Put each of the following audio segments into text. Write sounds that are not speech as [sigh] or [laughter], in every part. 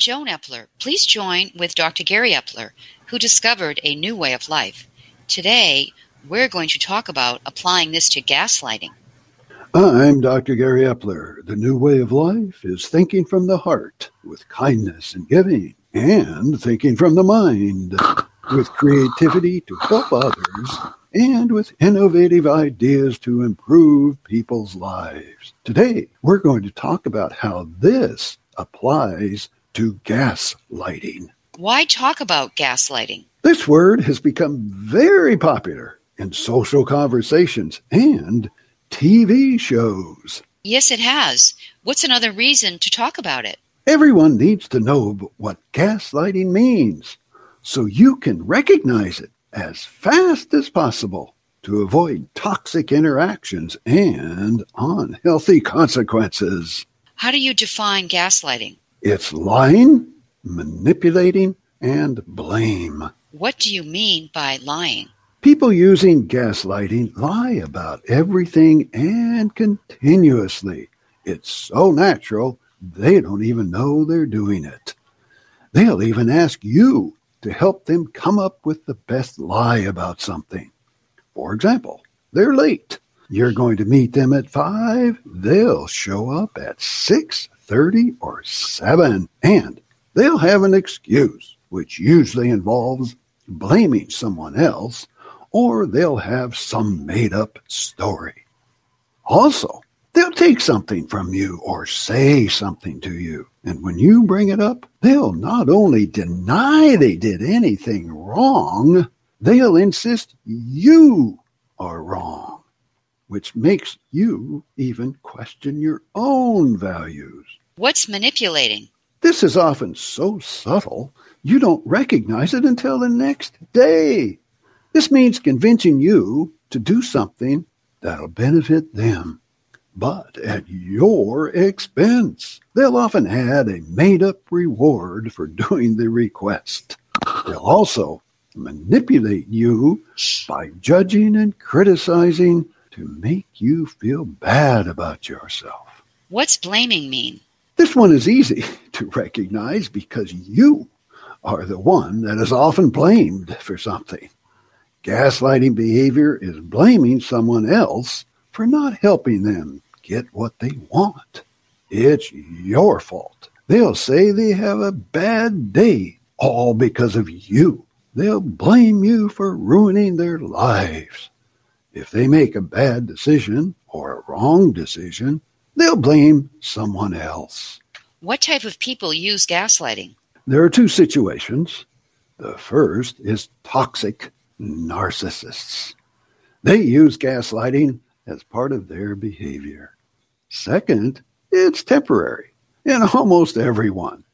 Joan Epler. Please join with Dr. Gary Epler, who discovered a new way of life. Today, we're going to talk about applying this to gaslighting. I'm Dr. Gary Epler. The new way of life is thinking from the heart with kindness and giving, and thinking from the mind with creativity to help others, and with innovative ideas to improve people's lives. Today, we're going to talk about how this applies to gaslighting. Why talk about gaslighting? This word has become very popular in social conversations and TV shows. Yes, it has. What's another reason to talk about it? Everyone needs to know what gaslighting means so you can recognize it as fast as possible to avoid toxic interactions and unhealthy consequences. How do you define gaslighting? It's lying, manipulating, and blame. What do you mean by lying? People using gaslighting lie about everything and continuously. It's so natural, they don't even know they're doing it. They'll even ask you to help them come up with the best lie about something. For example, they're late. You're going to meet them at 5, they'll show up at 6:30 or 7 and they'll have an excuse which usually involves blaming someone else or they'll have some made up story. Also, they'll take something from you or say something to you. And when you bring it up, they'll not only deny they did anything wrong, they'll insist you are wrong, which makes you even question your own values. What's manipulating? This is often so subtle, you don't recognize it until the next day. This means convincing you to do something that'll benefit them, but at your expense. They'll often add a made up reward for [laughs] doing the request. They'll also manipulate you by judging and criticizing to make you feel bad about yourself. What's blaming mean? This one is easy [laughs] to recognize because you are the one that is often blamed for something. Gaslighting behavior is blaming someone else for not helping them get what they want. It's your fault. They'll say they have a bad day all because of you. They'll blame you for ruining their lives. If they make a bad decision or a wrong decision, they'll blame someone else. What type of people use gaslighting? There are two situations. The first is toxic narcissists. They use gaslighting as part of their behavior. Second, it's temporary in almost everyone.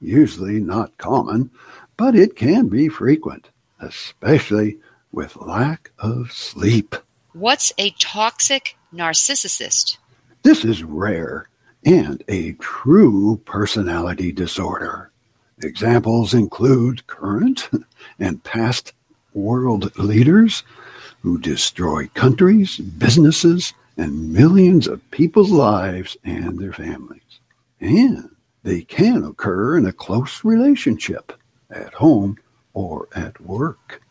Usually not common, but it can be frequent, especially with lack of sleep. What's a toxic narcissist? This is rare and a true personality disorder. Examples include current and past world leaders who destroy countries, businesses, and millions of people's lives and their families. And they can occur in a close relationship at home or at work.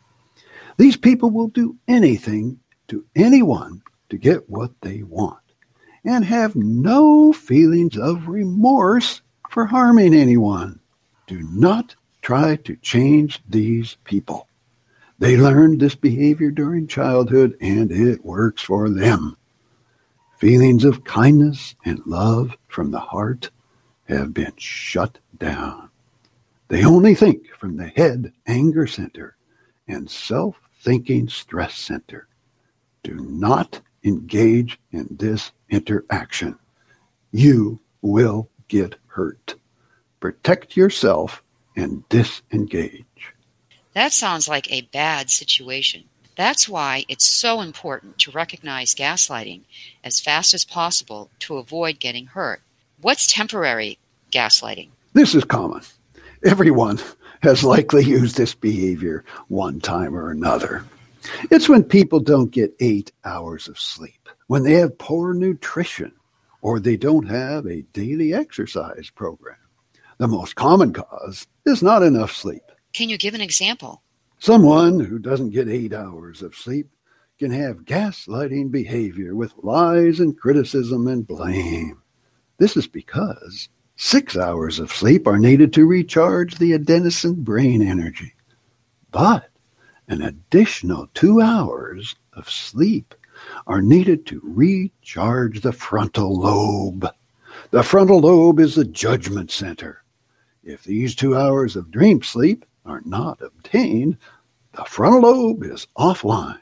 These people will do anything to anyone to get what they want and have no feelings of remorse for harming anyone. Do not try to change these people. They learned this behavior during childhood and it works for them. Feelings of kindness and love from the heart have been shut down. They only think from the head anger center and self thinking stress center. Do not engage in this interaction. You will get hurt. Protect yourself and disengage. That sounds like a bad situation. That's why it's so important to recognize gaslighting as fast as possible to avoid getting hurt. What's temporary gaslighting? This is common. Everyone has likely used this behavior one time or another. It's when people don't get eight hours of sleep, when they have poor nutrition, or they don't have a daily exercise program. The most common cause is not enough sleep. Can you give an example? Someone who doesn't get eight hours of sleep can have gaslighting behavior with lies and criticism and blame. This is because six hours of sleep are needed to recharge the adenosine brain energy. But an additional two hours of sleep are needed to recharge the frontal lobe. The frontal lobe is the judgment center. If these two hours of dream sleep are not obtained, the frontal lobe is offline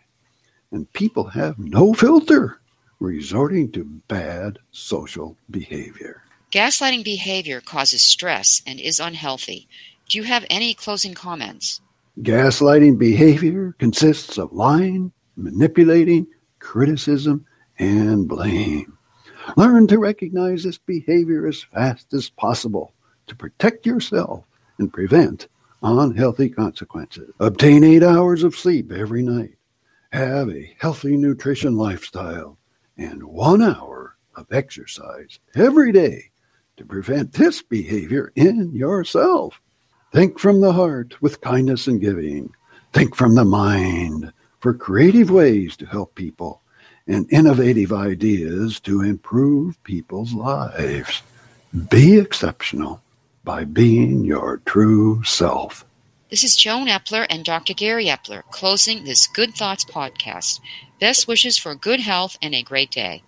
and people have no filter, resorting to bad social behavior. Gaslighting behavior causes stress and is unhealthy. Do you have any closing comments? Gaslighting behavior consists of lying, manipulating, criticism, and blame. Learn to recognize this behavior as fast as possible to protect yourself and prevent unhealthy consequences. Obtain eight hours of sleep every night. Have a healthy nutrition lifestyle and one hour of exercise every day to prevent this behavior in yourself. Think from the heart with kindness and giving. Think from the mind for creative ways to help people and innovative ideas to improve people's lives. Be exceptional by being your true self. This is Joan Epler and Dr. Gary Epler closing this Good Thoughts podcast. Best wishes for good health and a great day.